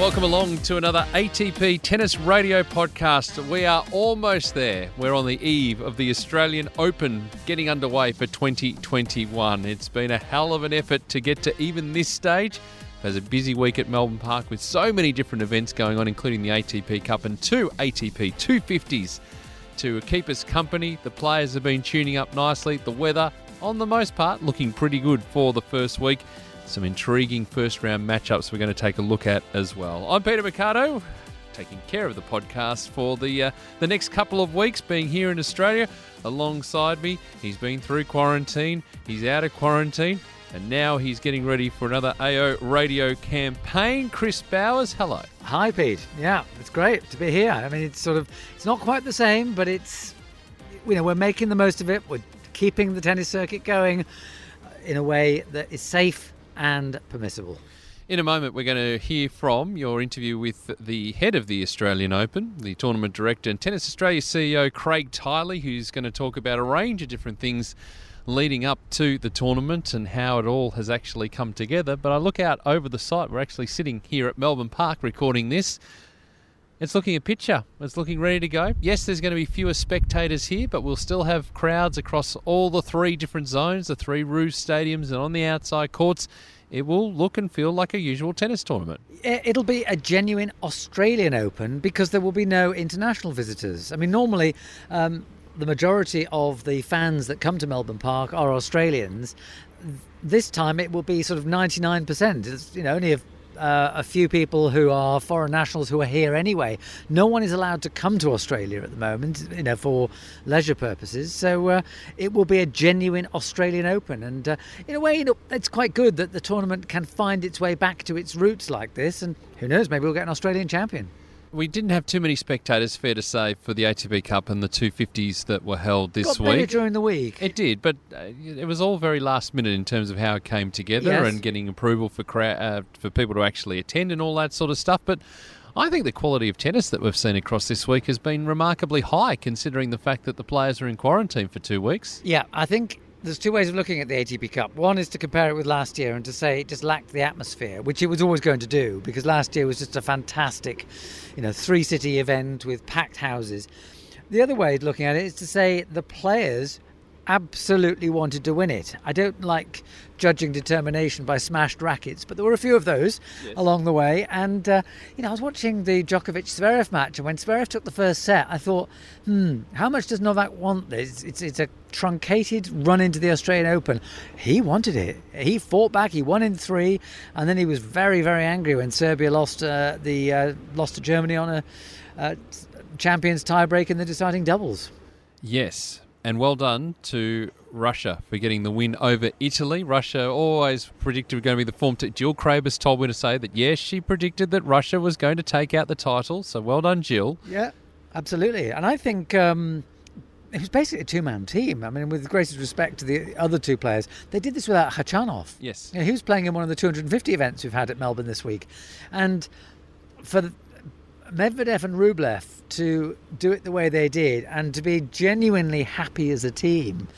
Welcome along to another ATP Tennis Radio podcast. We are almost there. We're on the eve of the Australian Open getting underway for 2021. It's been a hell of an effort to get to even this stage. Was a busy week at Melbourne Park with so many different events going on, including the ATP Cup and two ATP 250s to keep us company. The players have been tuning up nicely. The weather, on the most part, looking pretty good for the first week some intriguing first round matchups we're going to take a look at as well. I'm Peter Marcato, taking care of the podcast for the uh, the next couple of weeks, being here in Australia. Alongside me, he's been through quarantine, he's out of quarantine, and now he's getting ready for another AO radio campaign. Chris Bowers, hello. Hi, Pete. Yeah, it's great to be here. I mean, it's sort of it's not quite the same, but it's you know we're making the most of it. We're keeping the tennis circuit going in a way that is safe and permissible. In a moment, we're going to hear from your interview with the head of the Australian Open, the tournament director, and Tennis Australia CEO Craig Tiley, who's going to talk about a range of different things leading up to the tournament and how it all has actually come together. But I look out over the site, we're actually sitting here at Melbourne Park recording this. It's looking a picture. It's looking ready to go. Yes, there's going to be fewer spectators here, but we'll still have crowds across all the three different zones, the three roof stadiums, and on the outside courts. It will look and feel like a usual tennis tournament. It'll be a genuine Australian Open because there will be no international visitors. I mean, normally. Um, the majority of the fans that come to Melbourne Park are Australians. This time it will be sort of 99%. It's, you know, only a uh, a few people who are foreign nationals who are here anyway. No one is allowed to come to Australia at the moment, you know, for leisure purposes. So uh, it will be a genuine Australian Open, and uh, in a way, you know, it's quite good that the tournament can find its way back to its roots like this. And who knows, maybe we'll get an Australian champion. We didn't have too many spectators, fair to say, for the ATP Cup and the 250s that were held this Got week. during the week. It did, but uh, it was all very last minute in terms of how it came together yes. and getting approval for uh, for people to actually attend and all that sort of stuff. But I think the quality of tennis that we've seen across this week has been remarkably high, considering the fact that the players are in quarantine for two weeks. Yeah, I think there's two ways of looking at the ATP Cup. One is to compare it with last year and to say it just lacked the atmosphere, which it was always going to do because last year was just a fantastic, you know, three city event with packed houses. The other way of looking at it is to say the players absolutely wanted to win it. I don't like judging determination by smashed rackets, but there were a few of those yes. along the way. And, uh, you know, I was watching the Djokovic Zverev match, and when Zverev took the first set, I thought, hmm, how much does Novak want this? It's, it's a truncated run into the Australian Open. He wanted it. He fought back. He won in three, and then he was very, very angry when Serbia lost uh, the uh, lost to Germany on a uh, champions tiebreak in the deciding doubles. Yes, and well done to Russia for getting the win over Italy. Russia always predicted were going to be the form. T- Jill Craybas told me to say that yes, she predicted that Russia was going to take out the title. So well done, Jill. Yeah, absolutely. And I think um, it was basically a two-man team. I mean, with the greatest respect to the other two players, they did this without Khachanov. Yes, you know, he was playing in one of the 250 events we've had at Melbourne this week, and for Medvedev and Rublev to do it the way they did and to be genuinely happy as a team.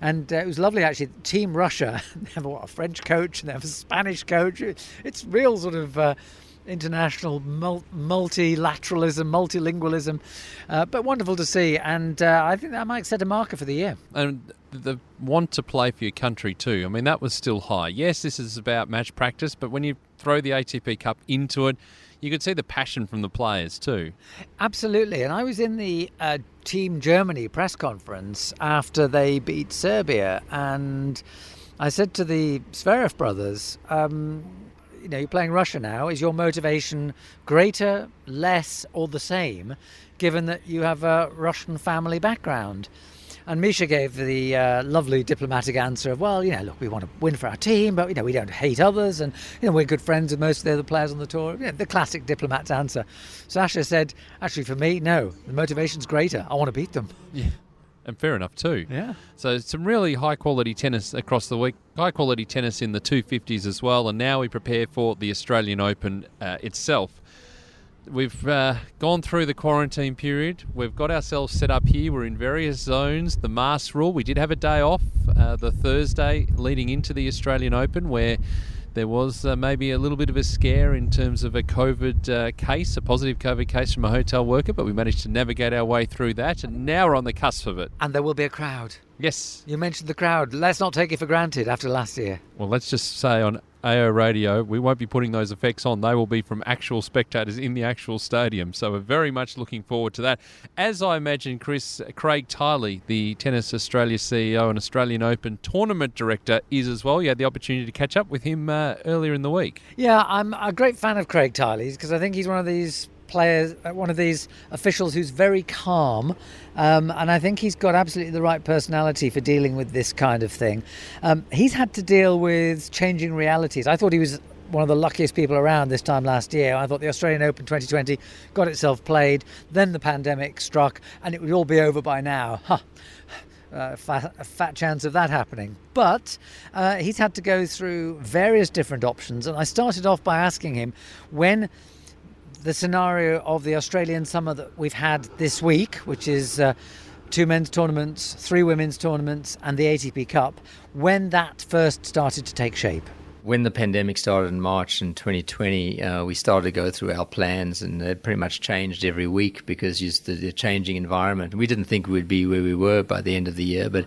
And uh, it was lovely, actually. Team Russia, they have what, a French coach and they have a Spanish coach. It's real sort of uh, international multilateralism, multilingualism, uh, but wonderful to see. And uh, I think that might set a marker for the year. And the want to play for your country too. I mean, that was still high. Yes, this is about match practice, but when you throw the ATP Cup into it, you could see the passion from the players too. Absolutely. And I was in the uh, Team Germany press conference after they beat Serbia, and I said to the Zverev brothers, um, you know, you're playing Russia now. Is your motivation greater, less, or the same, given that you have a Russian family background? And Misha gave the uh, lovely diplomatic answer of, well, you know, look, we want to win for our team, but, you know, we don't hate others. And, you know, we're good friends with most of the other players on the tour. You know, the classic diplomat's answer. So Sasha said, actually, for me, no, the motivation's greater. I want to beat them. Yeah. And fair enough too. Yeah. So some really high quality tennis across the week. High quality tennis in the 250s as well. And now we prepare for the Australian Open uh, itself. We've uh, gone through the quarantine period. We've got ourselves set up here. We're in various zones. The mask rule. We did have a day off uh, the Thursday leading into the Australian Open where there was uh, maybe a little bit of a scare in terms of a COVID uh, case, a positive COVID case from a hotel worker, but we managed to navigate our way through that, and now we're on the cusp of it. And there will be a crowd. Yes. You mentioned the crowd. Let's not take it for granted after last year. Well, let's just say on AO Radio, we won't be putting those effects on. They will be from actual spectators in the actual stadium. So we're very much looking forward to that. As I imagine, Chris, Craig Tiley, the Tennis Australia CEO and Australian Open tournament director, is as well. You had the opportunity to catch up with him uh, earlier in the week. Yeah, I'm a great fan of Craig Tiley because I think he's one of these players, uh, one of these officials who's very calm, um, and I think he's got absolutely the right personality for dealing with this kind of thing. Um, he's had to deal with changing realities. I thought he was one of the luckiest people around this time last year. I thought the Australian Open 2020 got itself played, then the pandemic struck, and it would all be over by now. Huh. Uh, a fat chance of that happening. But uh, he's had to go through various different options, and I started off by asking him when the scenario of the Australian summer that we've had this week, which is uh, two men's tournaments, three women's tournaments, and the ATP Cup, when that first started to take shape? When the pandemic started in March in 2020, uh, we started to go through our plans, and it pretty much changed every week because just the, the changing environment. We didn't think we'd be where we were by the end of the year, but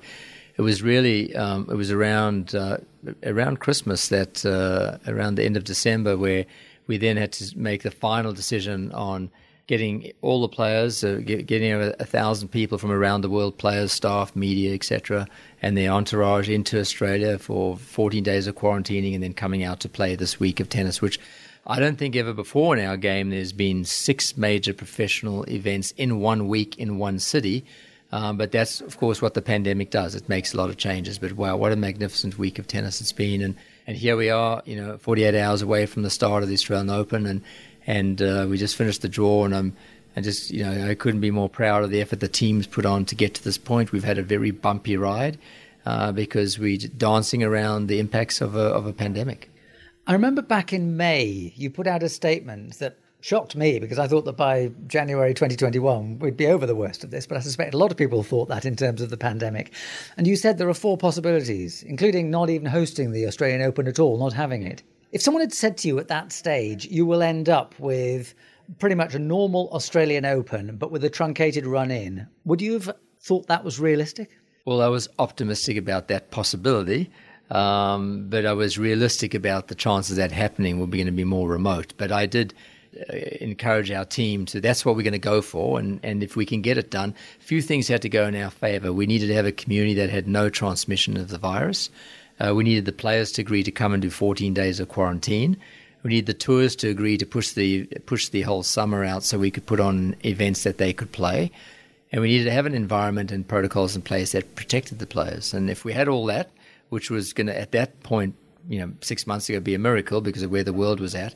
it was really um, it was around uh, around Christmas that uh, around the end of December where we then had to make the final decision on getting all the players, get, getting a, a, thousand people from around the world, players, staff, media, etc., and their entourage into Australia for 14 days of quarantining and then coming out to play this week of tennis, which I don't think ever before in our game there's been six major professional events in one week in one city. Um, but that's, of course, what the pandemic does. It makes a lot of changes. But wow, what a magnificent week of tennis it's been. And and here we are, you know, 48 hours away from the start of the Australian Open, and and uh, we just finished the draw, and I'm. And just you know, I couldn't be more proud of the effort the team's put on to get to this point. We've had a very bumpy ride uh, because we're dancing around the impacts of a, of a pandemic. I remember back in May, you put out a statement that shocked me because I thought that by January 2021 we'd be over the worst of this, but I suspect a lot of people thought that in terms of the pandemic. And you said there are four possibilities, including not even hosting the Australian Open at all, not having it. If someone had said to you at that stage, you will end up with pretty much a normal Australian Open, but with a truncated run in, would you have thought that was realistic? Well, I was optimistic about that possibility. Um, but I was realistic about the chances that happening were going to be more remote. But I did encourage our team to that's what we're going to go for and and if we can get it done a few things had to go in our favor. We needed to have a community that had no transmission of the virus. Uh, we needed the players to agree to come and do 14 days of quarantine. We needed the tours to agree to push the push the whole summer out so we could put on events that they could play. And we needed to have an environment and protocols in place that protected the players. And if we had all that which was going to at that point you know 6 months ago be a miracle because of where the world was at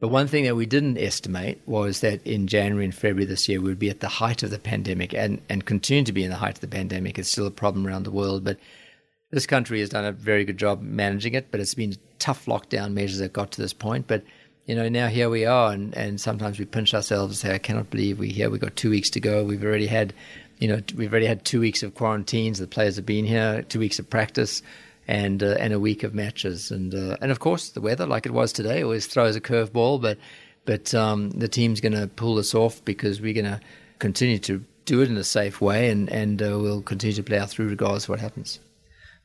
but one thing that we didn't estimate was that in January and February this year, we would be at the height of the pandemic and, and continue to be in the height of the pandemic. It's still a problem around the world, but this country has done a very good job managing it, but it's been tough lockdown measures that got to this point. But you know, now here we are, and, and sometimes we pinch ourselves and say, I cannot believe we're here. We've got two weeks to go. We've already had, you know, we've already had two weeks of quarantines. The players have been here, two weeks of practice and uh, and a week of matches, and uh, and of course the weather, like it was today, always throws a curveball. But but um, the team's going to pull this off because we're going to continue to do it in a safe way, and and uh, we'll continue to play out through regardless of what happens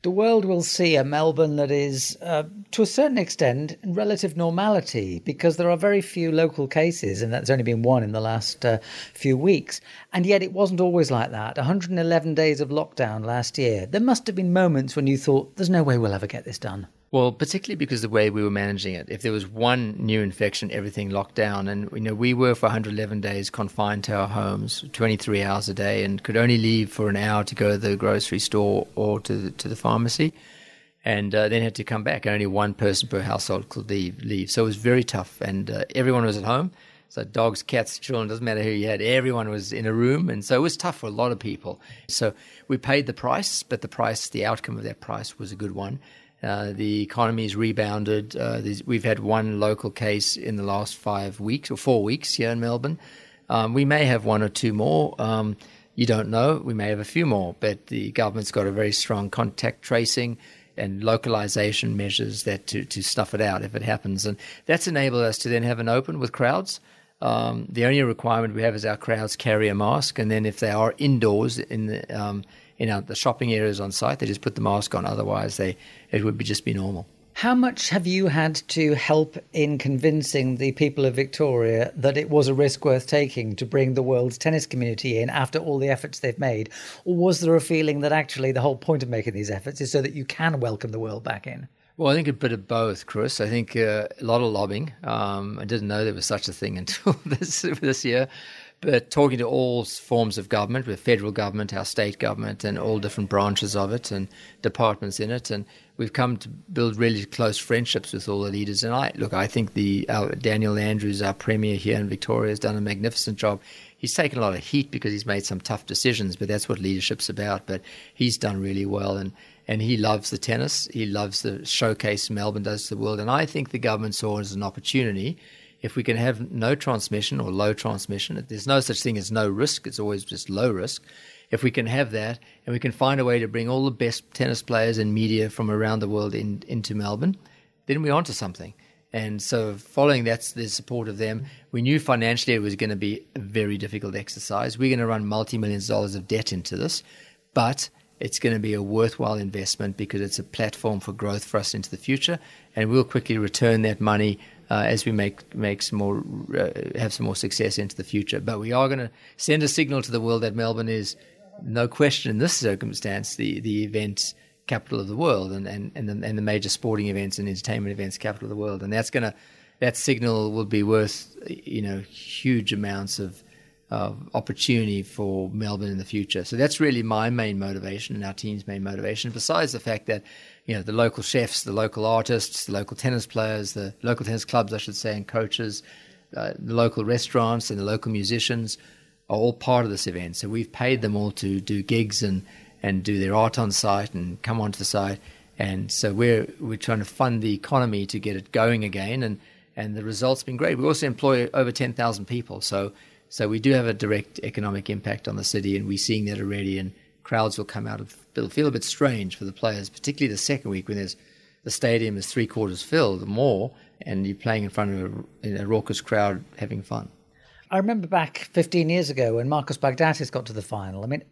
the world will see a Melbourne that is, uh, to a certain extent, in relative normality because there are very few local cases, and that's only been one in the last uh, few weeks. And yet it wasn't always like that. 111 days of lockdown last year. There must have been moments when you thought, there's no way we'll ever get this done. Well, particularly because the way we were managing it. If there was one new infection, everything locked down. And, you know, we were for 111 days confined to our homes, 23 hours a day, and could only leave for an hour to go to the grocery store or to the, to the pharmacy. And uh, then had to come back. And only one person per household could leave. leave. So it was very tough. And uh, everyone was at home. So dogs, cats, children, doesn't matter who you had. Everyone was in a room. And so it was tough for a lot of people. So we paid the price, but the price, the outcome of that price was a good one. Uh, the economy's rebounded. Uh, we've had one local case in the last five weeks or four weeks here in Melbourne. Um, we may have one or two more. Um, you don't know. We may have a few more, but the government's got a very strong contact tracing and localization measures that to, to stuff it out if it happens. And that's enabled us to then have an open with crowds. Um, the only requirement we have is our crowds carry a mask, and then if they are indoors in the in our, the shopping areas on site, they just put the mask on. Otherwise, they it would be just be normal. How much have you had to help in convincing the people of Victoria that it was a risk worth taking to bring the world's tennis community in after all the efforts they've made? Or was there a feeling that actually the whole point of making these efforts is so that you can welcome the world back in? Well, I think a bit of both, Chris. I think uh, a lot of lobbying. Um, I didn't know there was such a thing until this this year but talking to all forms of government, with federal government, our state government, and all different branches of it and departments in it, and we've come to build really close friendships with all the leaders. And I look, I think the our, Daniel Andrews, our premier here in Victoria, has done a magnificent job. He's taken a lot of heat because he's made some tough decisions, but that's what leadership's about. But he's done really well, and and he loves the tennis. He loves the showcase Melbourne does to the world, and I think the government saw it as an opportunity if we can have no transmission or low transmission, there's no such thing as no risk, it's always just low risk. If we can have that and we can find a way to bring all the best tennis players and media from around the world in, into Melbourne, then we're onto something. And so, following that, the support of them, we knew financially it was going to be a very difficult exercise. We're going to run multi millions of dollars of debt into this, but it's going to be a worthwhile investment because it's a platform for growth for us into the future. And we'll quickly return that money uh, as we make make some more uh, have some more success into the future. But we are going to send a signal to the world that Melbourne is, no question, in this circumstance, the the event capital of the world and and and the, and the major sporting events and entertainment events capital of the world. And that's going to that signal will be worth you know huge amounts of of opportunity for Melbourne in the future. So that's really my main motivation and our team's main motivation. Besides the fact that you know the local chefs, the local artists, the local tennis players, the local tennis clubs, I should say, and coaches, uh, the local restaurants and the local musicians are all part of this event. So we've paid them all to do gigs and and do their art on site and come onto the site. And so we're we're trying to fund the economy to get it going again. And and the results have been great. We also employ over ten thousand people. So so we do have a direct economic impact on the city, and we're seeing that already. And crowds will come out of it'll feel a bit strange for the players, particularly the second week when there's the stadium is three quarters filled or more, and you're playing in front of a, a raucous crowd having fun. I remember back 15 years ago when Marcus Baghdatis got to the final. I mean,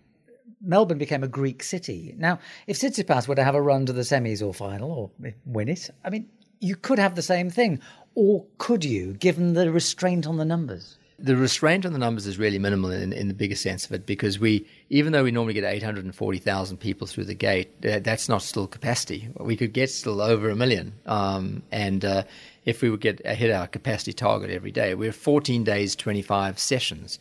Melbourne became a Greek city. Now, if Tsitsipas were to have a run to the semis or final or win it, I mean, you could have the same thing. Or could you, given the restraint on the numbers? The restraint on the numbers is really minimal in, in the bigger sense of it because we, even though we normally get 840,000 people through the gate, that's not still capacity. We could get still over a million. Um, and uh, if we would get hit our capacity target every day, we're 14 days, 25 sessions.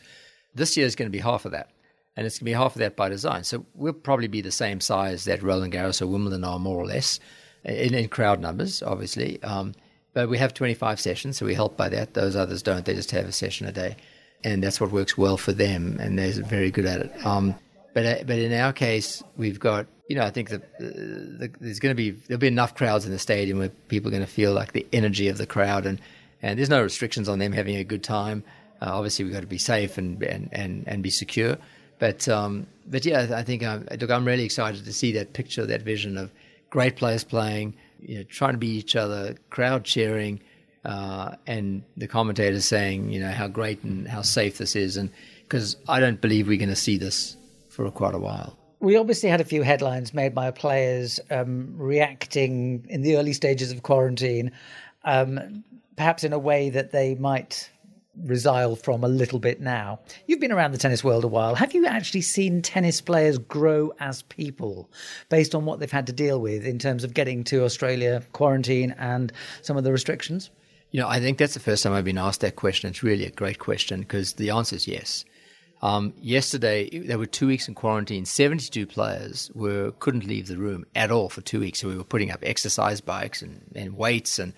This year is going to be half of that. And it's going to be half of that by design. So we'll probably be the same size that Roland Garros or Wimbledon are, more or less, in, in crowd numbers, obviously. Um, but we have 25 sessions, so we help by that. Those others don't. They just have a session a day. And that's what works well for them, and they're very good at it. Um, but uh, but in our case, we've got you know I think that uh, the, there's going to be there'll be enough crowds in the stadium where people are going to feel like the energy of the crowd, and and there's no restrictions on them having a good time. Uh, obviously, we've got to be safe and and and, and be secure. But um, but yeah, I think I'm, look, I'm really excited to see that picture, that vision of great players playing, you know, trying to be each other, crowd cheering, uh, and the commentators saying, you know, how great and how safe this is. And because I don't believe we're going to see this for quite a while. We obviously had a few headlines made by players um, reacting in the early stages of quarantine, um, perhaps in a way that they might resile from a little bit now. You've been around the tennis world a while. Have you actually seen tennis players grow as people based on what they've had to deal with in terms of getting to Australia, quarantine, and some of the restrictions? You know, I think that's the first time I've been asked that question. It's really a great question because the answer is yes. Um, yesterday, there were two weeks in quarantine. 72 players were couldn't leave the room at all for two weeks. So we were putting up exercise bikes and, and weights and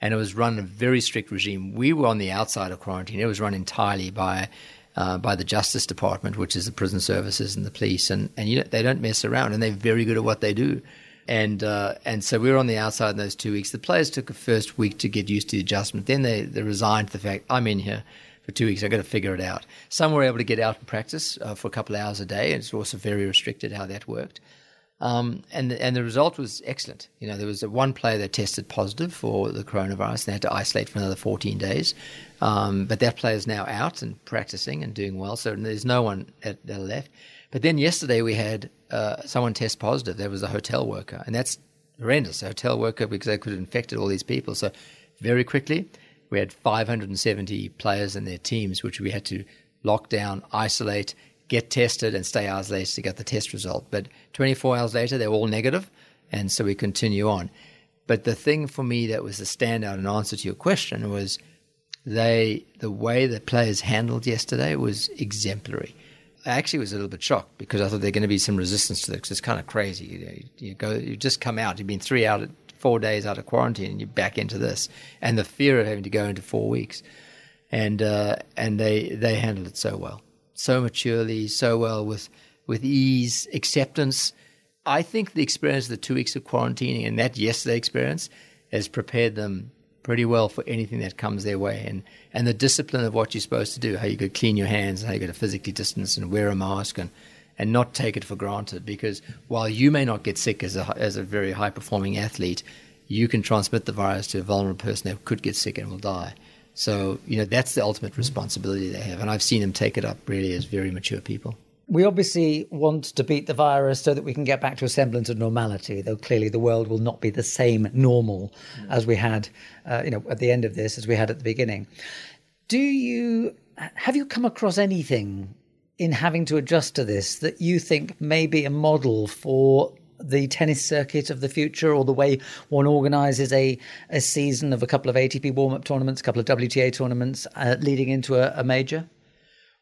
and it was run a very strict regime. We were on the outside of quarantine. It was run entirely by uh, by the Justice Department, which is the prison services and the police, and and you know, they don't mess around, and they're very good at what they do. And uh, and so we were on the outside in those two weeks. The players took a first week to get used to the adjustment. Then they, they resigned to the fact I'm in here for two weeks. I've got to figure it out. Some were able to get out and practice uh, for a couple of hours a day, it's also very restricted how that worked. Um, and and the result was excellent. You know, there was one player that tested positive for the coronavirus and they had to isolate for another 14 days. Um, but that player is now out and practicing and doing well. So there's no one at, that left. But then yesterday we had uh, someone test positive. There was a hotel worker, and that's horrendous. A hotel worker because they could have infected all these people. So very quickly we had 570 players and their teams, which we had to lock down, isolate, get tested and stay hours later to get the test result. But 24 hours later, they're all negative, and so we continue on. But the thing for me that was the standout in answer to your question was they the way the players handled yesterday was exemplary. I actually was a little bit shocked because I thought there's going to be some resistance to this. It's kind of crazy. You, know, you go, you just come out. You've been three out, of four days out of quarantine, and you're back into this, and the fear of having to go into four weeks, and uh, and they they handled it so well so maturely, so well with with ease, acceptance. I think the experience of the two weeks of quarantining and that yesterday experience has prepared them pretty well for anything that comes their way and, and the discipline of what you're supposed to do, how you could clean your hands, how you got to physically distance and wear a mask and, and not take it for granted because while you may not get sick as a, as a very high performing athlete, you can transmit the virus to a vulnerable person that could get sick and will die. So, you know, that's the ultimate responsibility they have. And I've seen them take it up really as very mature people. We obviously want to beat the virus so that we can get back to a semblance of normality, though clearly the world will not be the same normal mm. as we had, uh, you know, at the end of this as we had at the beginning. Do you have you come across anything in having to adjust to this that you think may be a model for the tennis circuit of the future or the way one organises a, a season of a couple of ATP warm up tournaments, a couple of WTA tournaments uh, leading into a, a, major?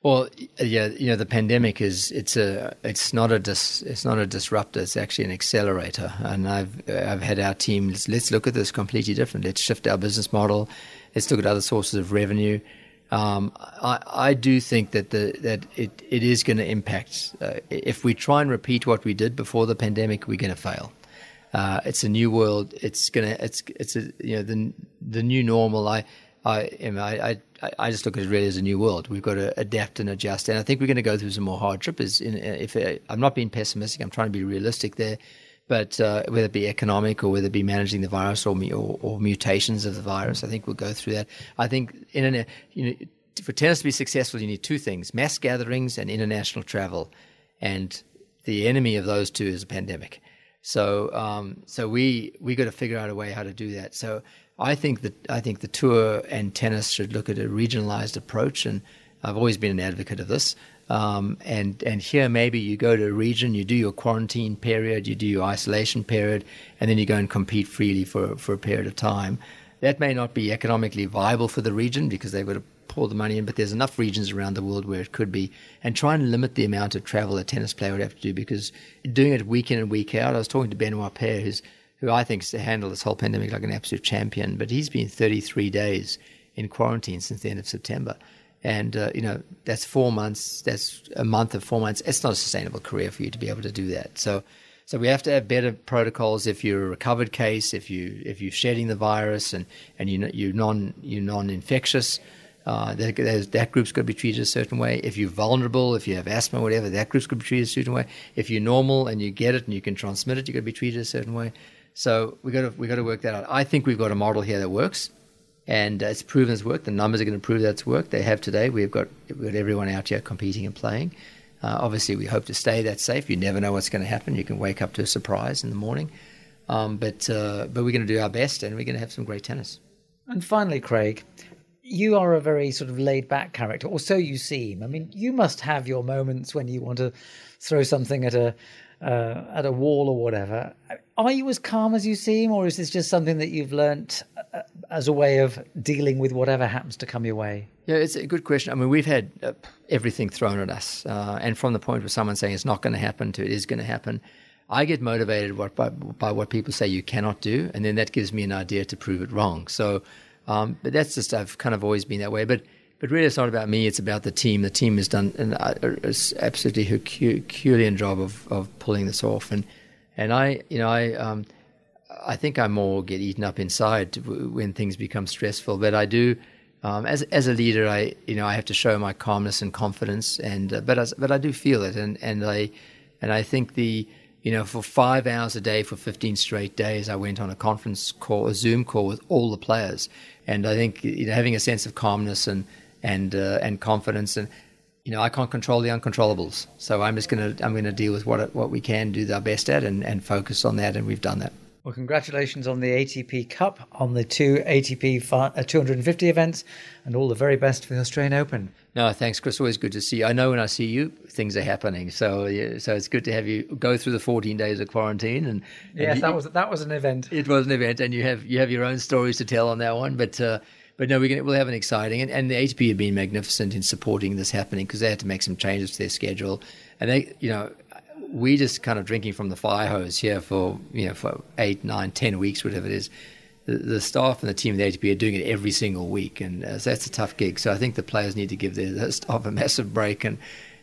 Well, yeah, you know, the pandemic is it's a it's not a dis, it's not a disruptor. It's actually an accelerator. And I've I've had our team let's, let's look at this completely different. Let's shift our business model. Let's look at other sources of revenue. Um, I, I, do think that the that it, it is going to impact. Uh, if we try and repeat what we did before the pandemic, we're going to fail. Uh, it's a new world. It's gonna. It's it's a you know the the new normal. I I I I, I just look at it really as a new world. We've got to adapt and adjust, and I think we're going to go through some more hardship. Is in, if I'm not being pessimistic, I'm trying to be realistic there but uh, whether it be economic or whether it be managing the virus or, or, or, mutations of the virus, I think we'll go through that. I think internet, you know, for tennis to be successful, you need two things: mass gatherings and international travel. And the enemy of those two is a pandemic. So, um, so we we got to figure out a way how to do that. So, I think that I think the tour and tennis should look at a regionalized approach, and I've always been an advocate of this. Um, and and here maybe you go to a region, you do your quarantine period, you do your isolation period, and then you go and compete freely for for a period of time. That may not be economically viable for the region because they've got to pour the money in, but there's enough regions around the world where it could be. And try and limit the amount of travel a tennis player would have to do because doing it week in and week out. I was talking to Benoit Paire, who's who I think has handled this whole pandemic like an absolute champion, but he's been 33 days in quarantine since the end of September and uh, you know that's four months that's a month of four months it's not a sustainable career for you to be able to do that so so we have to have better protocols if you're a recovered case if you if you're shedding the virus and and you you non you non-infectious uh, that, that group's got to be treated a certain way. If you're vulnerable, if you have asthma, whatever, that group's got to be treated a certain way. If you're normal and you get it and you can transmit it, you've got to be treated a certain way. So we got to we got to work that out. I think we've got a model here that works and uh, it's proven it's worked. The numbers are going to prove that it's worked. They have today. We've got we've got everyone out here competing and playing. Uh, obviously, we hope to stay that safe. You never know what's going to happen. You can wake up to a surprise in the morning, um, but uh, but we're going to do our best, and we're going to have some great tennis. And finally, Craig, you are a very sort of laid back character, or so you seem. I mean, you must have your moments when you want to throw something at a uh, at a wall or whatever. Are you as calm as you seem, or is this just something that you've learnt as a way of dealing with whatever happens to come your way? Yeah, it's a good question. I mean, we've had uh, everything thrown at us, uh, and from the point of someone saying it's not going to happen to it is going to happen. I get motivated by, by, what people say you cannot do, and then that gives me an idea to prove it wrong. So, um, but that's just I've kind of always been that way. But but really, it's not about me. It's about the team. The team has done an uh, absolutely Herculean job of, of pulling this off. And and I, you know, I um, I think I more get eaten up inside when things become stressful. But I do, um, as as a leader, I you know I have to show my calmness and confidence. And uh, but I, but I do feel it, and and I and I think the you know, for five hours a day for 15 straight days, I went on a conference call, a Zoom call with all the players. And I think you know, having a sense of calmness and and uh, and confidence, and you know, I can't control the uncontrollables, so I'm just gonna I'm gonna deal with what what we can do our best at, and and focus on that, and we've done that. Well, congratulations on the ATP Cup, on the two ATP uh, 250 events, and all the very best for the Australian Open. No, thanks, Chris. Always good to see you. I know when I see you, things are happening. So, yeah, so it's good to have you go through the 14 days of quarantine. And, and yes, you, that was that was an event. It was an event, and you have you have your own stories to tell on that one. But uh, but no, we're gonna, we'll have an exciting, and, and the ATP have been magnificent in supporting this happening because they had to make some changes to their schedule, and they, you know, we just kind of drinking from the fire hose here for you know for eight, nine, ten weeks, whatever it is. The, the staff and the team of the ATP are doing it every single week, and uh, so that's a tough gig. So I think the players need to give their, their staff a massive break and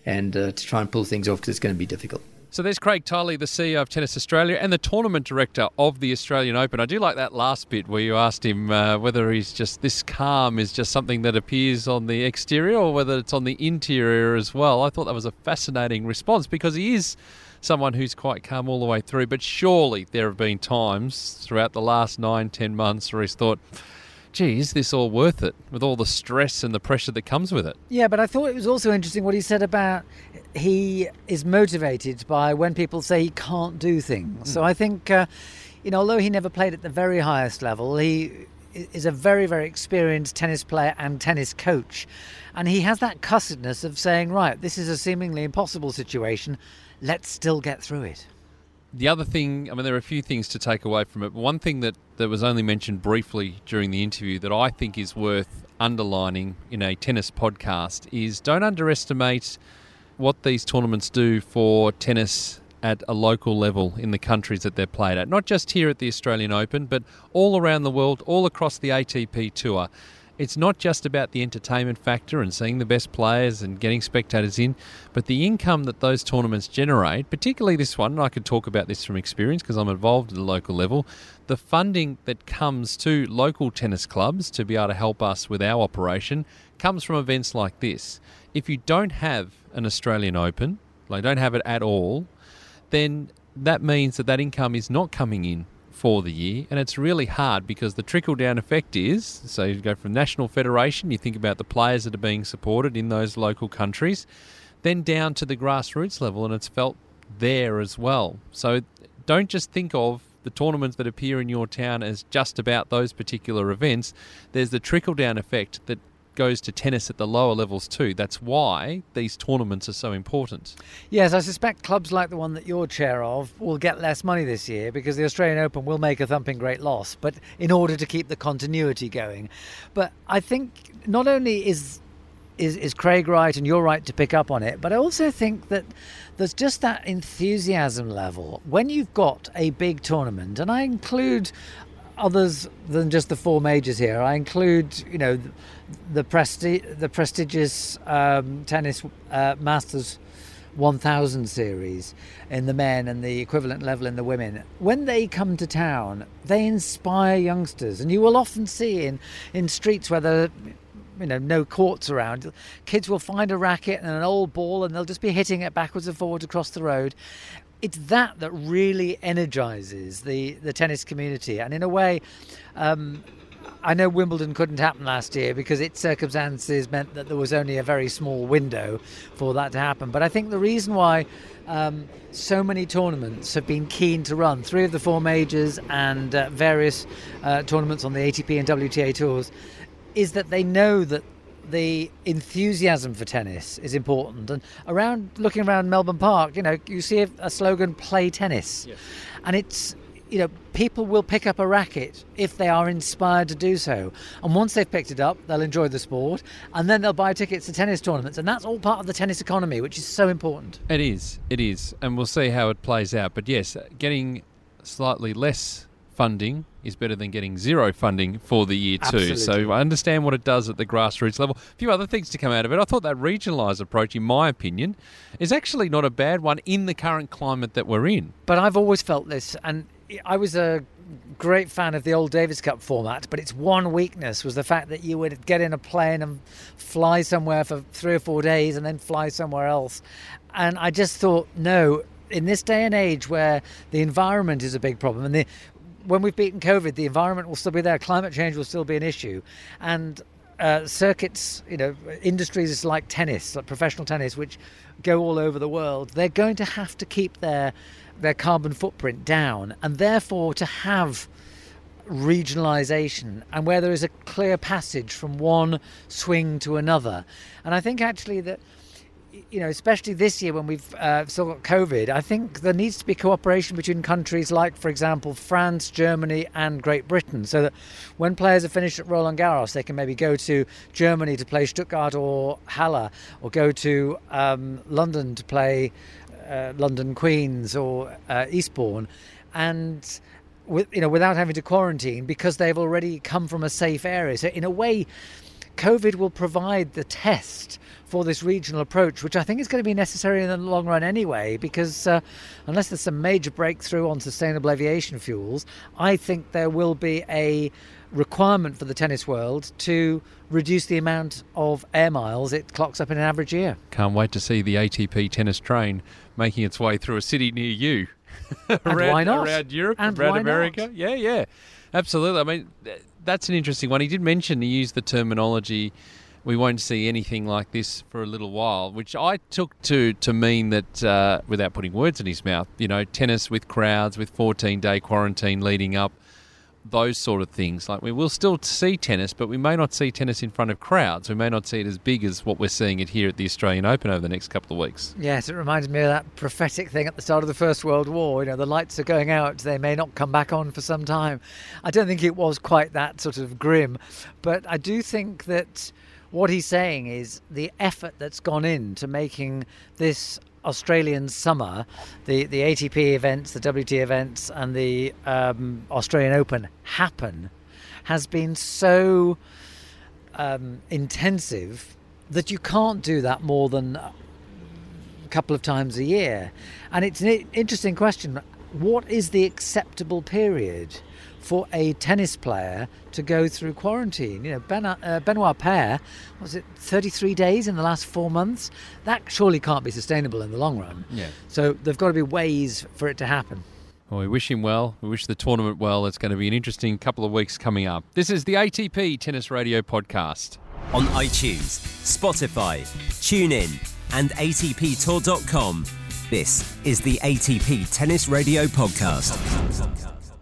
and uh, to try and pull things off because it's going to be difficult. So there's Craig Tiley, the CEO of Tennis Australia and the tournament director of the Australian Open. I do like that last bit where you asked him uh, whether he's just this calm is just something that appears on the exterior or whether it's on the interior as well. I thought that was a fascinating response because he is someone who's quite calm all the way through. But surely there have been times throughout the last nine, ten months where he's thought, gee, is this all worth it with all the stress and the pressure that comes with it? Yeah, but I thought it was also interesting what he said about he is motivated by when people say he can't do things. Mm. So I think, uh, you know, although he never played at the very highest level, he is a very, very experienced tennis player and tennis coach. And he has that cussedness of saying, right, this is a seemingly impossible situation. Let's still get through it. The other thing, I mean, there are a few things to take away from it. One thing that, that was only mentioned briefly during the interview that I think is worth underlining in a tennis podcast is don't underestimate what these tournaments do for tennis at a local level in the countries that they're played at. Not just here at the Australian Open, but all around the world, all across the ATP Tour. It's not just about the entertainment factor and seeing the best players and getting spectators in, but the income that those tournaments generate, particularly this one, I could talk about this from experience because I'm involved at the local level, the funding that comes to local tennis clubs to be able to help us with our operation comes from events like this. If you don't have an Australian Open, like don't have it at all, then that means that that income is not coming in for the year, and it's really hard because the trickle down effect is so you go from national federation, you think about the players that are being supported in those local countries, then down to the grassroots level, and it's felt there as well. So don't just think of the tournaments that appear in your town as just about those particular events. There's the trickle down effect that goes to tennis at the lower levels too. That's why these tournaments are so important. Yes, I suspect clubs like the one that you're chair of will get less money this year because the Australian Open will make a thumping great loss, but in order to keep the continuity going. But I think not only is is, is Craig right and you're right to pick up on it, but I also think that there's just that enthusiasm level when you've got a big tournament, and I include others than just the four majors here. I include, you know, the presti- the prestigious um, tennis uh, Masters 1000 series in the men and the equivalent level in the women. When they come to town, they inspire youngsters, and you will often see in in streets where the you know no courts around kids will find a racket and an old ball and they'll just be hitting it backwards and forwards across the road it's that that really energizes the, the tennis community. And in a way, um, I know Wimbledon couldn't happen last year because its circumstances meant that there was only a very small window for that to happen. But I think the reason why um, so many tournaments have been keen to run, three of the four majors and uh, various uh, tournaments on the ATP and WTA tours, is that they know that the enthusiasm for tennis is important. And around looking around Melbourne Park, you know, you see a, a slogan "Play tennis," yes. and it's you know people will pick up a racket if they are inspired to do so. And once they've picked it up, they'll enjoy the sport, and then they'll buy tickets to tennis tournaments, and that's all part of the tennis economy, which is so important. It is, it is, and we'll see how it plays out. But yes, getting slightly less funding is better than getting zero funding for the year too. Absolutely. So I understand what it does at the grassroots level. A few other things to come out of it. I thought that regionalised approach, in my opinion, is actually not a bad one in the current climate that we're in. But I've always felt this, and I was a great fan of the old Davis Cup format, but its one weakness was the fact that you would get in a plane and fly somewhere for three or four days and then fly somewhere else. And I just thought, no, in this day and age where the environment is a big problem, and the, when we've beaten COVID, the environment will still be there, climate change will still be an issue, and uh, circuits, you know, industries like tennis, like professional tennis, which go all over the world, they're going to have to keep their their carbon footprint down, and therefore to have regionalisation and where there is a clear passage from one swing to another. And I think actually that you know, especially this year when we've uh, still got COVID, I think there needs to be cooperation between countries like, for example, France, Germany, and Great Britain, so that when players are finished at Roland Garros, they can maybe go to Germany to play Stuttgart or Halle, or go to um, London to play uh, London Queens or uh, Eastbourne, and with, you know, without having to quarantine because they've already come from a safe area. So in a way, COVID will provide the test for this regional approach, which I think is going to be necessary in the long run anyway, because uh, unless there's some major breakthrough on sustainable aviation fuels, I think there will be a requirement for the tennis world to reduce the amount of air miles it clocks up in an average year. Can't wait to see the ATP tennis train making its way through a city near you. around, why not? Around Europe, and around America. Not? Yeah, yeah. Absolutely. I mean, that's an interesting one. He did mention he used the terminology we won't see anything like this for a little while, which I took to to mean that, uh, without putting words in his mouth, you know, tennis with crowds, with 14 day quarantine leading up, those sort of things. Like we will still see tennis, but we may not see tennis in front of crowds. We may not see it as big as what we're seeing it here at the Australian Open over the next couple of weeks. Yes, it reminds me of that prophetic thing at the start of the First World War. You know, the lights are going out; they may not come back on for some time. I don't think it was quite that sort of grim, but I do think that what he's saying is the effort that's gone into making this Australian summer, the, the ATP events, the WT events, and the um, Australian Open happen, has been so um, intensive that you can't do that more than a couple of times a year. And it's an interesting question what is the acceptable period? for a tennis player to go through quarantine. You know, ben, uh, Benoit Paire, was it 33 days in the last four months? That surely can't be sustainable in the long run. Yeah. So there've got to be ways for it to happen. Well, we wish him well. We wish the tournament well. It's going to be an interesting couple of weeks coming up. This is the ATP Tennis Radio Podcast. On iTunes, Spotify, TuneIn, and ATPTour.com. This is the ATP Tennis Radio Podcast.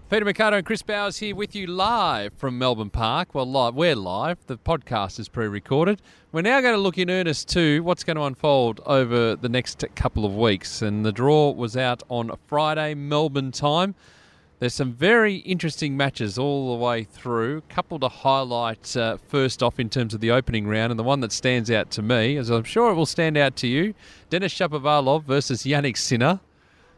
Peter Marcato and Chris Bowers here with you live from Melbourne Park. Well, live, we're live. The podcast is pre-recorded. We're now going to look in earnest to what's going to unfold over the next couple of weeks. And the draw was out on Friday, Melbourne time. There's some very interesting matches all the way through. A couple to highlight uh, first off in terms of the opening round, and the one that stands out to me, as I'm sure it will stand out to you, Denis Shapovalov versus Jannik Sinner.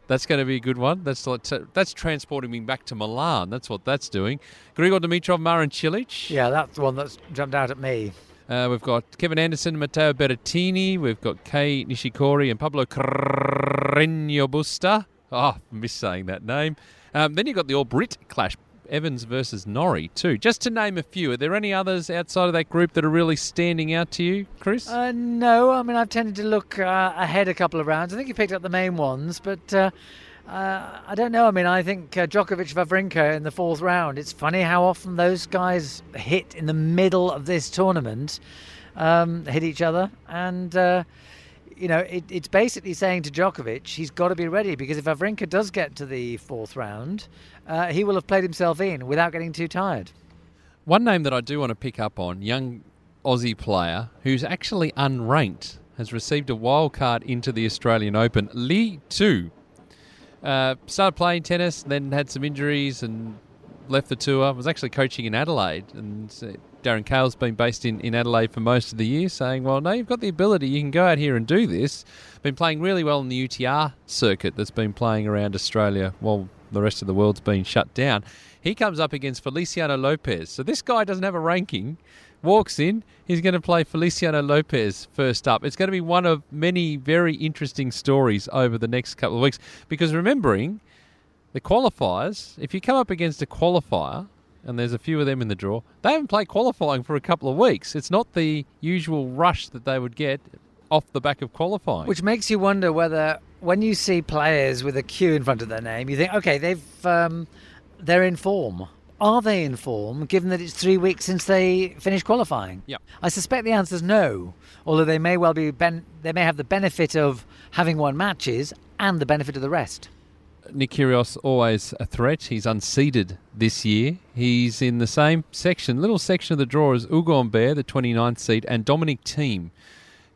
That's going to be a good one. That's that's transporting me back to Milan. That's what that's doing. Grigor Dimitrov, Marin Cilic. Yeah, that's the one that's jumped out at me. Uh, we've got Kevin Anderson, Matteo Berrettini. We've got Kei Nishikori and Pablo Carreño Busta. Oh, I miss saying that name. Um, then you've got the All Brit clash Evans versus Norrie too. Just to name a few, are there any others outside of that group that are really standing out to you, Chris? Uh, no, I mean I've tended to look uh, ahead a couple of rounds. I think you picked up the main ones, but uh, uh I don't know. I mean I think uh, Djokovic Wawrinka in the fourth round. It's funny how often those guys hit in the middle of this tournament, um, hit each other, and uh, you know, it, it's basically saying to Djokovic, he's got to be ready because if Wawrinka does get to the fourth round, uh, he will have played himself in without getting too tired. One name that I do want to pick up on, young Aussie player who's actually unranked, has received a wild card into the Australian Open. Li Tu uh, started playing tennis, then had some injuries and left the tour. Was actually coaching in Adelaide, and uh, Darren Cahill's been based in, in Adelaide for most of the year, saying, "Well, no, you've got the ability. You can go out here and do this." Been playing really well in the UTR circuit that's been playing around Australia while the rest of the world's been shut down. He comes up against Feliciano Lopez. So this guy doesn't have a ranking. Walks in, he's going to play Feliciano Lopez first up. It's going to be one of many very interesting stories over the next couple of weeks because remembering the qualifiers, if you come up against a qualifier, and there's a few of them in the draw, they haven't played qualifying for a couple of weeks. It's not the usual rush that they would get off the back of qualifying. Which makes you wonder whether when you see players with a Q in front of their name, you think, okay, they've um, they're in form. Are they in form, given that it's three weeks since they finished qualifying? Yep. I suspect the answer is no. Although they may well be, ben- they may have the benefit of having won matches and the benefit of the rest. Nick Kyrgios always a threat. He's unseeded this year. He's in the same section, little section of the draw as Ugo Humbert, the 29th seed, and Dominic Thiem.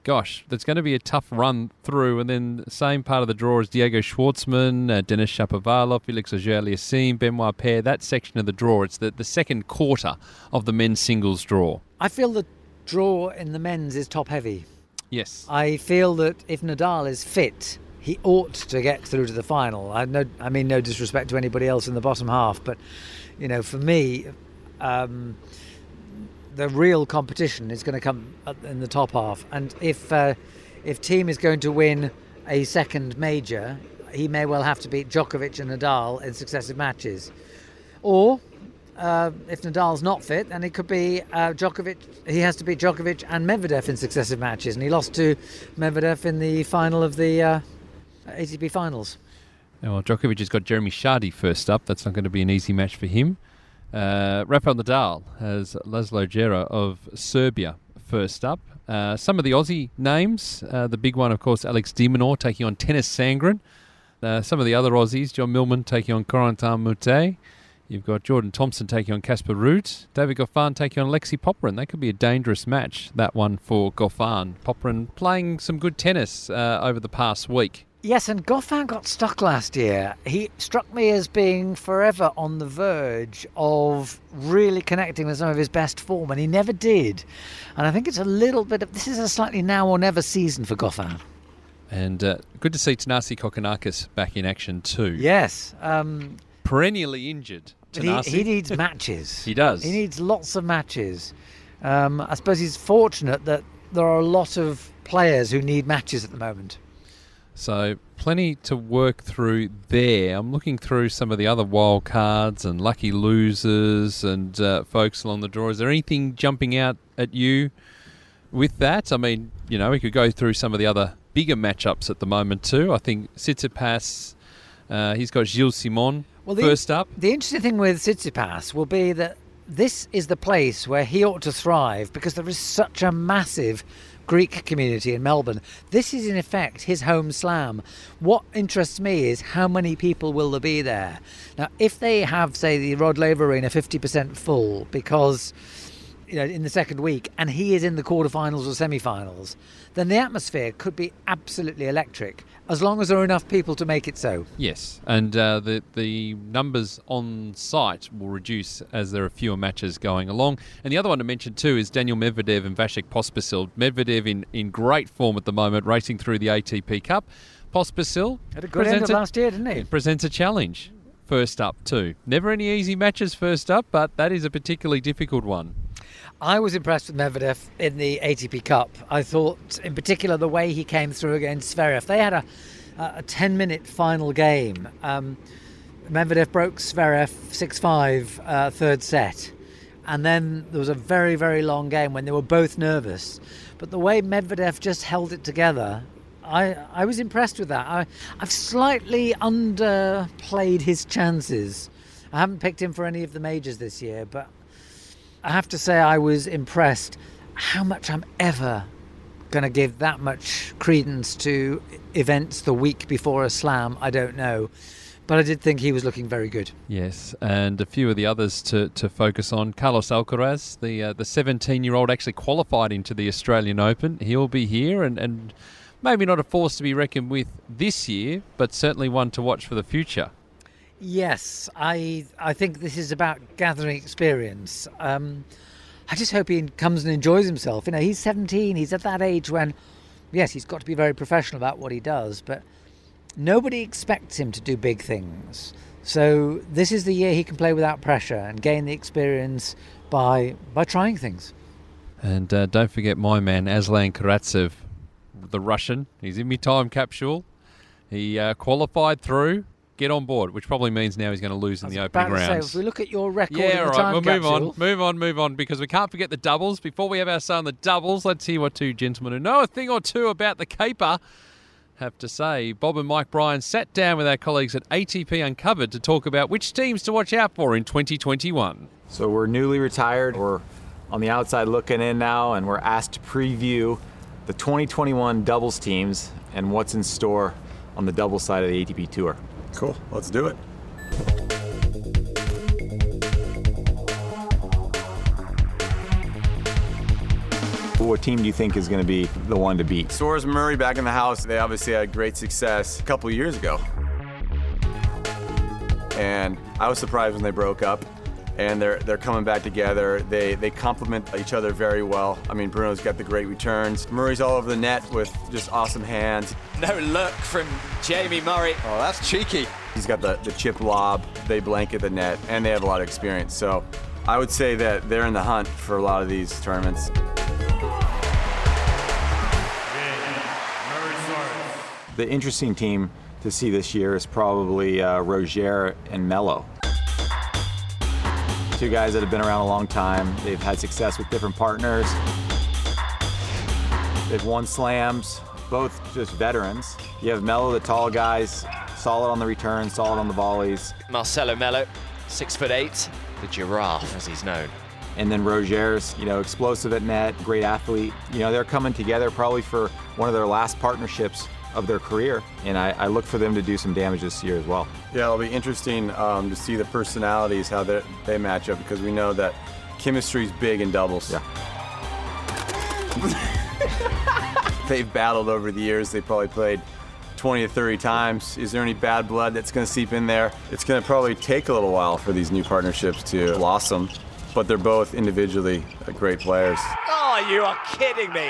Gosh, that's going to be a tough run through. And then the same part of the draw is Diego Schwartzman, uh, Denis Shapovalov, Felix Auger-Aliassime, Benoit Paire. That section of the draw, it's the, the second quarter of the men's singles draw. I feel the draw in the men's is top heavy. Yes. I feel that if Nadal is fit, he ought to get through to the final. I no, I mean no disrespect to anybody else in the bottom half, but you know, for me, um, the real competition is going to come in the top half. And if uh, if Thiem is going to win a second major, he may well have to beat Djokovic and Nadal in successive matches, or. Uh, if Nadal's not fit, then it could be uh, Djokovic. He has to beat Djokovic and Medvedev in successive matches, and he lost to Medvedev in the final of the uh, ATP Finals. Yeah, well, Djokovic has got Jeremy Chardy first up. That's not going to be an easy match for him. Uh, Rafael Nadal has Laslo Djere of Serbia first up. Uh, some of the Aussie names, uh, the big one, of course, Alex de Minaur taking on Tennys Sandgren. Uh, some of the other Aussies, John Millman taking on Corentin Moutet. You've got Jordan Thompson taking on Casper Ruud. David Goffin taking on Alexei Popyrin. That could be a dangerous match, that one for Goffin. Popyrin playing some good tennis uh, over the past week. Yes, and Goffin got stuck last year. He struck me as being forever on the verge of really connecting with some of his best form, and he never did. And I think it's a little bit of this is a slightly now or never season for Goffin. And uh, good to see Thanasi Kokkinakis back in action too. Yes, um, perennially injured. He, he, needs matches. he does. He needs lots of matches. Um, I suppose he's fortunate that there are a lot of players who need matches at the moment. So plenty to work through there. I'm looking through some of the other wild cards and lucky losers and uh, folks along the draw. Is there anything jumping out at you with that? I mean, you know, we could go through some of the other bigger matchups at the moment too. I think Tsitsipas, uh, he's got Gilles Simon well, the, first up. The interesting thing with Tsitsipas will be that this is the place where he ought to thrive because there is such a massive Greek community in Melbourne. This is in effect his home slam. What interests me is how many people will there be there. Now, if they have, say, the Rod Laver Arena 50% full because you know in the second week and he is in the quarterfinals or semi-finals, then the atmosphere could be absolutely electric as long as there are enough people to make it so. Yes, and uh, the the numbers on site will reduce as there are fewer matches going along. And the other one to mention too is Daniel Medvedev and Vasek Pospisil. Medvedev in, in great form at the moment, racing through the ATP Cup. Pospisil had a good end of last year, didn't he? Presents a challenge first up too. Never any easy matches first up, but that is a particularly difficult one. I was impressed with Medvedev in the ATP Cup. I thought, in particular, the way he came through against Zverev. They had a, a 10 minute final game. Um, Medvedev broke Zverev 6 5, uh, third set. And then there was a very, very long game when they were both nervous. But the way Medvedev just held it together, I, I was impressed with that. I, I've slightly underplayed his chances. I haven't picked him for any of the majors this year, but I have to say I was impressed how much I'm ever going to give that much credence to events the week before a slam. I don't know. But I did think he was looking very good. Yes, and a few of the others to, to focus on. Carlos Alcaraz, the uh, the 17 year old, actually qualified into the Australian Open. He'll be here and, and maybe not a force to be reckoned with this year, but certainly one to watch for the future. Yes, I I think this is about gathering experience. Um, I just hope he comes and enjoys himself. You know, he's 17. He's at that age when, yes, he's got to be very professional about what he does, but nobody expects him to do big things. So this is the year he can play without pressure and gain the experience by by trying things. And uh, don't forget my man Aslan Karatsev, the Russian. He's in my time capsule. He uh, qualified through get on board, which probably means now he's going to lose in the opening rounds. Say, if we look at your record, yeah, all right. We'll move on, move on, move on, because we can't forget the doubles. Before we have our say on the doubles, let's hear what two gentlemen who know a thing or two about the caper have to say. Bob and Mike Bryan sat down with our colleagues at ATP Uncovered to talk about which teams to watch out for in 2021. So we're newly retired. We're on the outside looking in now, and we're asked to preview the 2021 doubles teams and what's in store on the double side of the ATP Tour. Cool. Let's do it. What team do you think is going to be the one to beat? Soares Murray back in the house. They obviously had great success a couple years ago. And I was surprised when they broke up. And they're they're coming back together. They they complement each other very well. I mean, Bruno's got the great returns. Murray's all over the net with just awesome hands. No look from Jamie Murray. Oh, that's cheeky. He's got the, the chip lob. They blanket the net, and they have a lot of experience. So I would say that they're in the hunt for a lot of these tournaments. The interesting team to see this year is probably uh, Rojer and Melo. Two guys that have been around a long time. They've had success with different partners. They've won slams, both just veterans. You have Melo, the tall guys, solid on the return, solid on the volleys. Marcelo Melo, six foot eight, the giraffe as he's known. And then Rojer's, you know, explosive at net, great athlete. You know, they're coming together probably for one of their last partnerships of their career, and I, I, look for them to do some damage this year as well. Yeah, it'll be interesting um, to see the personalities, how they, they match up, because we know that chemistry is big in doubles. Yeah. They've battled over the years. They probably played 20 to 30 times. Is there any bad blood that's going to seep in there? It's going to probably take a little while for these new partnerships to blossom, but they're both individually great players. Oh, you are kidding me.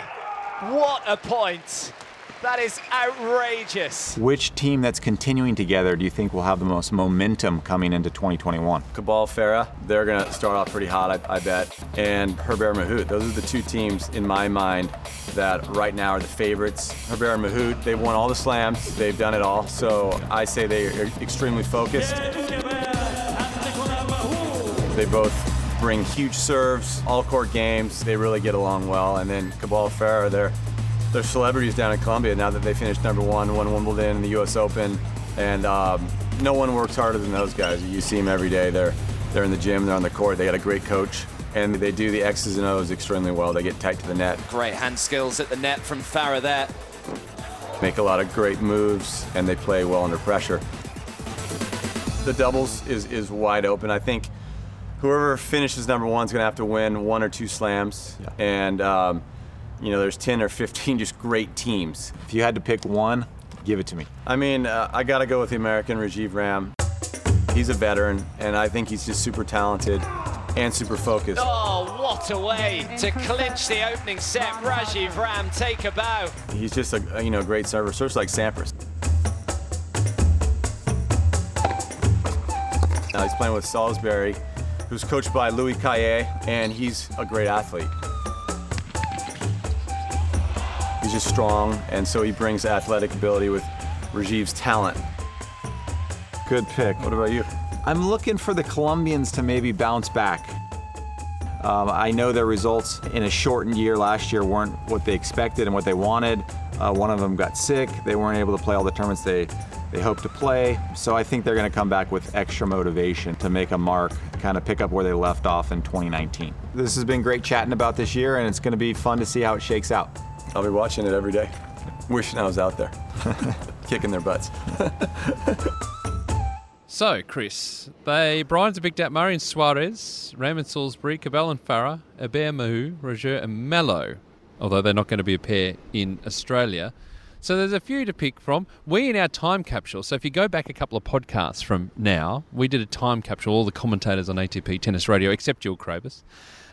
What a point. That is outrageous. Which team that's continuing together do you think will have the most momentum coming into 2021? Cabal Farah, they're going to start off pretty hot, I, I, bet. And Herbert Mahut. Those are the two teams in my mind that right now are the favorites. Herbert and Mahut, they've won all the slams, they've done it all. So I say they are extremely focused. They both bring huge serves, all court games. They really get along well. And then Cabal Farah, they're they're celebrities down in Colombia now that they finished number one, won Wimbledon and the U.S. Open, and um, no one works harder than those guys. You see them every day. They're they're in the gym, they're on the court. They got a great coach, and they do the X's and O's extremely well. They get tight to the net. Great hand skills at the net from Farah there. Make a lot of great moves, and they play well under pressure. The doubles is is wide open. I think whoever finishes number one is going to have to win one or two slams, Yeah. and. Um, you know, there's 10 or 15 just great teams. If you had to pick one, give it to me. I mean, uh, I got to go with the American Rajiv Ram. He's a veteran, and I think he's just super talented and super focused. Oh, what a way to clinch the opening set. Rajiv Ram, take a bow. He's just a you know great server, serves like Sampras. Now he's playing with Salisbury, who's coached by Louis Cayer, and he's a great athlete. He's just strong, and so he brings athletic ability with Rajiv's talent. Good pick. What about you? I'm looking for the Colombians to maybe bounce back. Um, I know their results in a shortened year last year weren't what they expected and what they wanted. Uh, one of them got sick. They weren't able to play all the tournaments they, they hoped to play. So I think they're going to come back with extra motivation to make a mark, kind of pick up where they left off in 2019. This has been great chatting about this year, and it's going to be fun to see how it shakes out. I'll be watching it every day. Wishing I was out there, kicking their butts. So, Chris, they Bryan's picked out and Soares, Raymond Salisbury, Cabal and Farah, Herbert Mahut, Rojer and Melo, although they're not going to be a pair in Australia. So there's a few to pick from. We in our time capsule. So if you go back a couple of podcasts from now, we did a time capsule. All the commentators on ATP Tennis Radio, except Jill Craybas,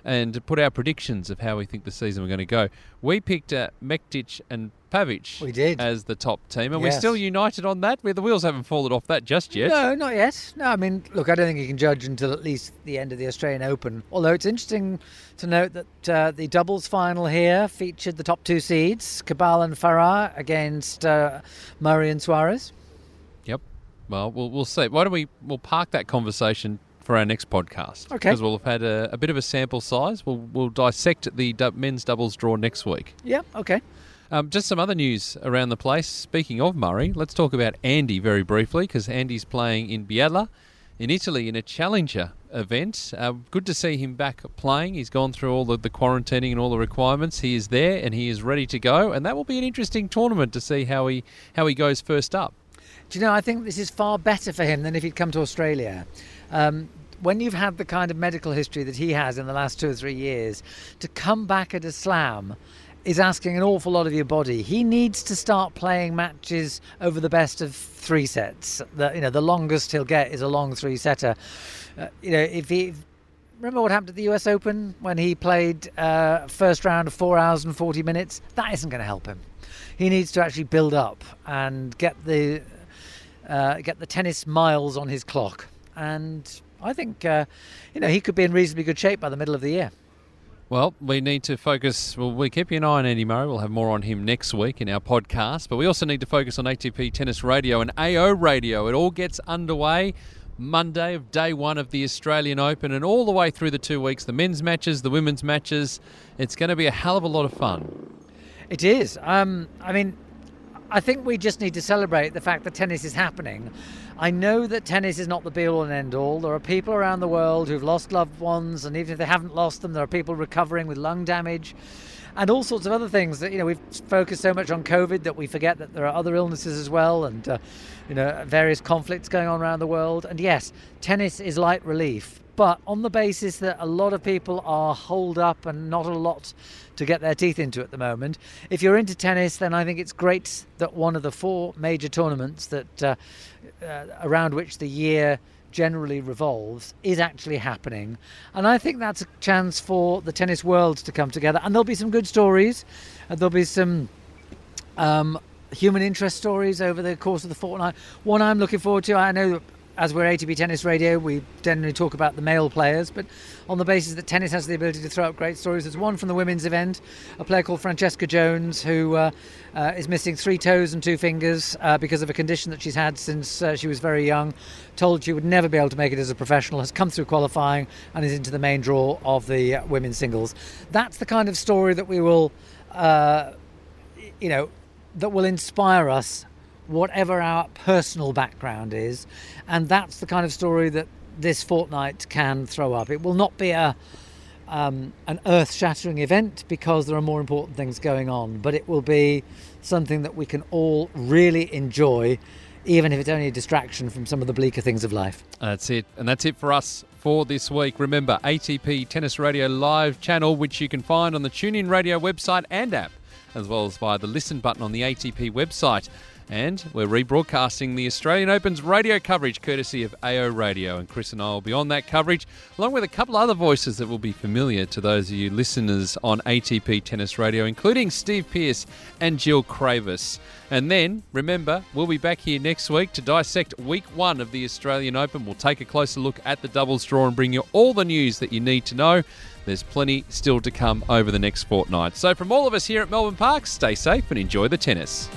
and put our predictions of how we think the season we're going to go. We picked uh, Mektic and Pavic We did. as the top team, and we're still united on that. The wheels haven't fallen off that just yet. No, not yet. No, I mean, look, I don't think you can judge until at least the end of the Australian Open. Although it's interesting to note that uh, the doubles final here featured the top two seeds, Cabal and Farah against uh, Murray and Soares. Yep. Well, we'll we'll see. Why don't we we'll park that conversation for our next podcast? Okay. Because we'll have had a, a bit of a sample size. We'll we'll dissect the du- men's doubles draw next week. Yeah, okay. Um, just some other news around the place. Speaking of Murray, let's talk about Andy very briefly because Andy's playing in Biella in Italy in a challenger event. Uh, good to see him back playing. He's gone through all the, the quarantining and all the requirements. He is there and he is ready to go, and that will be an interesting tournament to see how he how he goes first up. Do you know? I think this is far better for him than if he'd come to Australia. Um, when you've had the kind of medical history that he has in the last two or three years, to come back at a slam is asking an awful lot of your body. He needs to start playing matches over the best of three sets. The, you know, the longest he'll get is a long three setter. Uh, you know, if he remember what happened at the U.S. Open when he played uh, first round of four hours and forty minutes, that isn't going to help him. He needs to actually build up and get the uh, get the tennis miles on his clock. And I think uh, you know he could be in reasonably good shape by the middle of the year. Well, we need to focus. Well, we keep an eye on Andy Murray. We'll have more on him next week in our podcast. But we also need to focus on ATP Tennis Radio and AO Radio. It all gets underway Monday of day one of the Australian Open and all the way through the two weeks the men's matches, the women's matches. It's going to be a hell of a lot of fun. It is. Um, I mean, I think we just need to celebrate the fact that tennis is happening. I know that tennis is not the be all and end all. There are people around the world who've lost loved ones, and even if they haven't lost them, there are people recovering with lung damage and all sorts of other things that you know we've focused so much on covid that we forget that there are other illnesses as well and uh, you know various conflicts going on around the world and yes tennis is light relief but on the basis that a lot of people are holed up and not a lot to get their teeth into at the moment. If you're into tennis, then I think it's great that one of the four major tournaments that uh, uh, around which the year generally revolves is actually happening. And I think that's a chance for the tennis world to come together. And there'll be some good stories. Uh, there'll be some um, human interest stories over the course of the fortnight. One I'm looking forward to, I know as we're ATP Tennis Radio, we generally talk about the male players, but on the basis that tennis has the ability to throw up great stories, there's one from the women's event, a player called Francesca Jones, who uh, uh, is missing three toes and two fingers uh, because of a condition that she's had since uh, she was very young. Told she would never be able to make it as a professional, has come through qualifying and is into the main draw of the uh, women's singles. That's the kind of story that we will, uh, you know, that will inspire us whatever our personal background is. And that's the kind of story that this fortnight can throw up. It will not be a um, an earth shattering event because there are more important things going on, but it will be something that we can all really enjoy, even if it's only a distraction from some of the bleaker things of life. That's it. And that's it for us for this week. Remember, ATP Tennis Radio live channel, which you can find on the TuneIn Radio website and app, as well as via the listen button on the ATP website. And we're rebroadcasting the Australian Open's radio coverage courtesy of AO Radio. And Chris and I will be on that coverage, along with a couple other voices that will be familiar to those of you listeners on ATP Tennis Radio, including Steve Pearce and Jill Craybas. And then, remember, we'll be back here next week to dissect week one of the Australian Open. We'll take a closer look at the doubles draw and bring you all the news that you need to know. There's plenty still to come over the next fortnight. So, from all of us here at Melbourne Park, stay safe and enjoy the tennis.